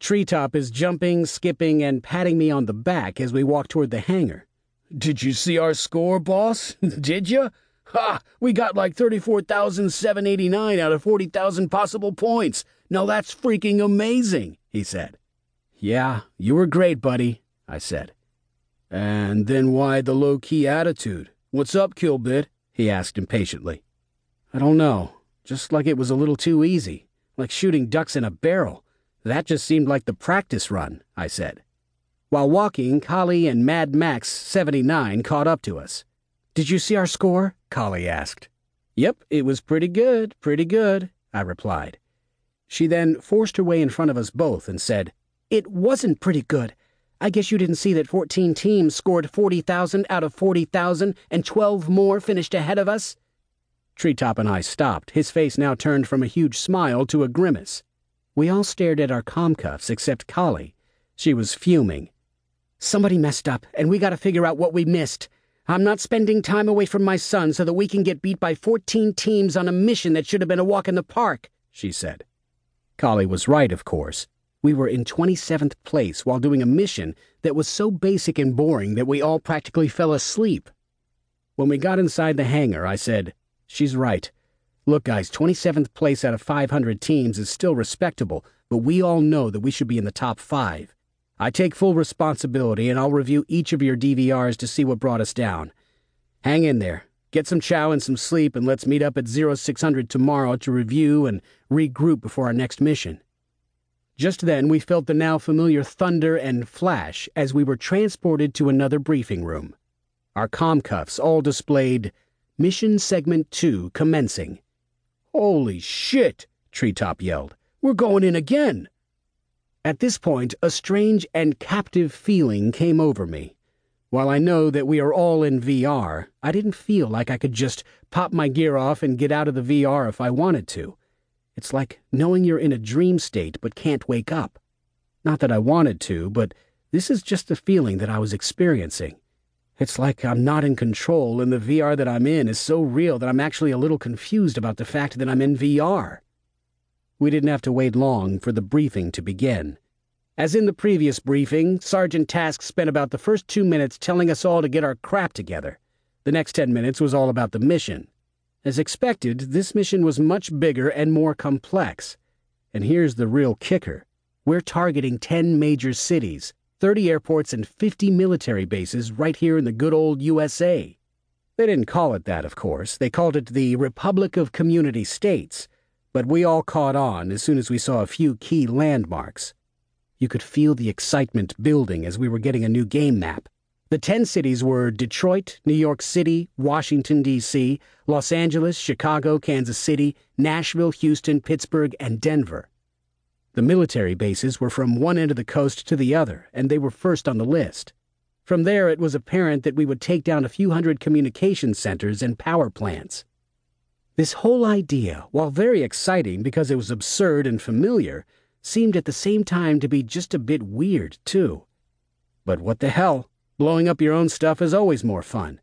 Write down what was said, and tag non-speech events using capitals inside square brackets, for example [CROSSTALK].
Treetop is jumping, skipping, and patting me on the back as we walk toward the hangar. Did you see our score, boss? [LAUGHS] Did you? Ha! We got like 34,789 out of 40,000 possible points. Now that's freaking amazing, he said. Yeah, you were great, buddy, I said. And then why the low key attitude? What's up, Killbit? he asked impatiently. I don't know. Just like it was a little too easy. Like shooting ducks in a barrel. That just seemed like the practice run, I said. While walking, Kali and Mad Max 79 caught up to us. Did you see our score? Kali asked. Yep, it was pretty good, pretty good, I replied. She then forced her way in front of us both and said, It wasn't pretty good. I guess you didn't see that 14 teams scored 40,000 out of 40,000 and 12 more finished ahead of us? Treetop and I stopped, his face now turned from a huge smile to a grimace. We all stared at our comcuffs except Kali. She was fuming. Somebody messed up, and we gotta figure out what we missed. I'm not spending time away from my son so that we can get beat by 14 teams on a mission that should have been a walk in the park, she said. Kali was right, of course. We were in 27th place while doing a mission that was so basic and boring that we all practically fell asleep. When we got inside the hangar, I said, She's right. Look, guys, 27th place out of 500 teams is still respectable, but we all know that we should be in the top five. I take full responsibility and I'll review each of your DVRs to see what brought us down. Hang in there. Get some chow and some sleep, and let's meet up at 0600 tomorrow to review and regroup before our next mission. Just then, we felt the now familiar thunder and flash as we were transported to another briefing room. Our comcuffs all displayed Mission Segment 2 commencing. Holy shit! Treetop yelled. We're going in again! At this point, a strange and captive feeling came over me. While I know that we are all in VR, I didn't feel like I could just pop my gear off and get out of the VR if I wanted to. It's like knowing you're in a dream state but can't wake up. Not that I wanted to, but this is just the feeling that I was experiencing. It's like I'm not in control, and the VR that I'm in is so real that I'm actually a little confused about the fact that I'm in VR. We didn't have to wait long for the briefing to begin. As in the previous briefing, Sergeant Task spent about the first two minutes telling us all to get our crap together. The next ten minutes was all about the mission. As expected, this mission was much bigger and more complex. And here's the real kicker we're targeting 10 major cities, 30 airports, and 50 military bases right here in the good old USA. They didn't call it that, of course. They called it the Republic of Community States. But we all caught on as soon as we saw a few key landmarks. You could feel the excitement building as we were getting a new game map. The 10 cities were Detroit, New York City, Washington, D.C., Los Angeles, Chicago, Kansas City, Nashville, Houston, Pittsburgh, and Denver. The military bases were from one end of the coast to the other, and they were first on the list. From there, it was apparent that we would take down a few hundred communication centers and power plants. This whole idea, while very exciting because it was absurd and familiar, seemed at the same time to be just a bit weird, too. But what the hell? Blowing up your own stuff is always more fun.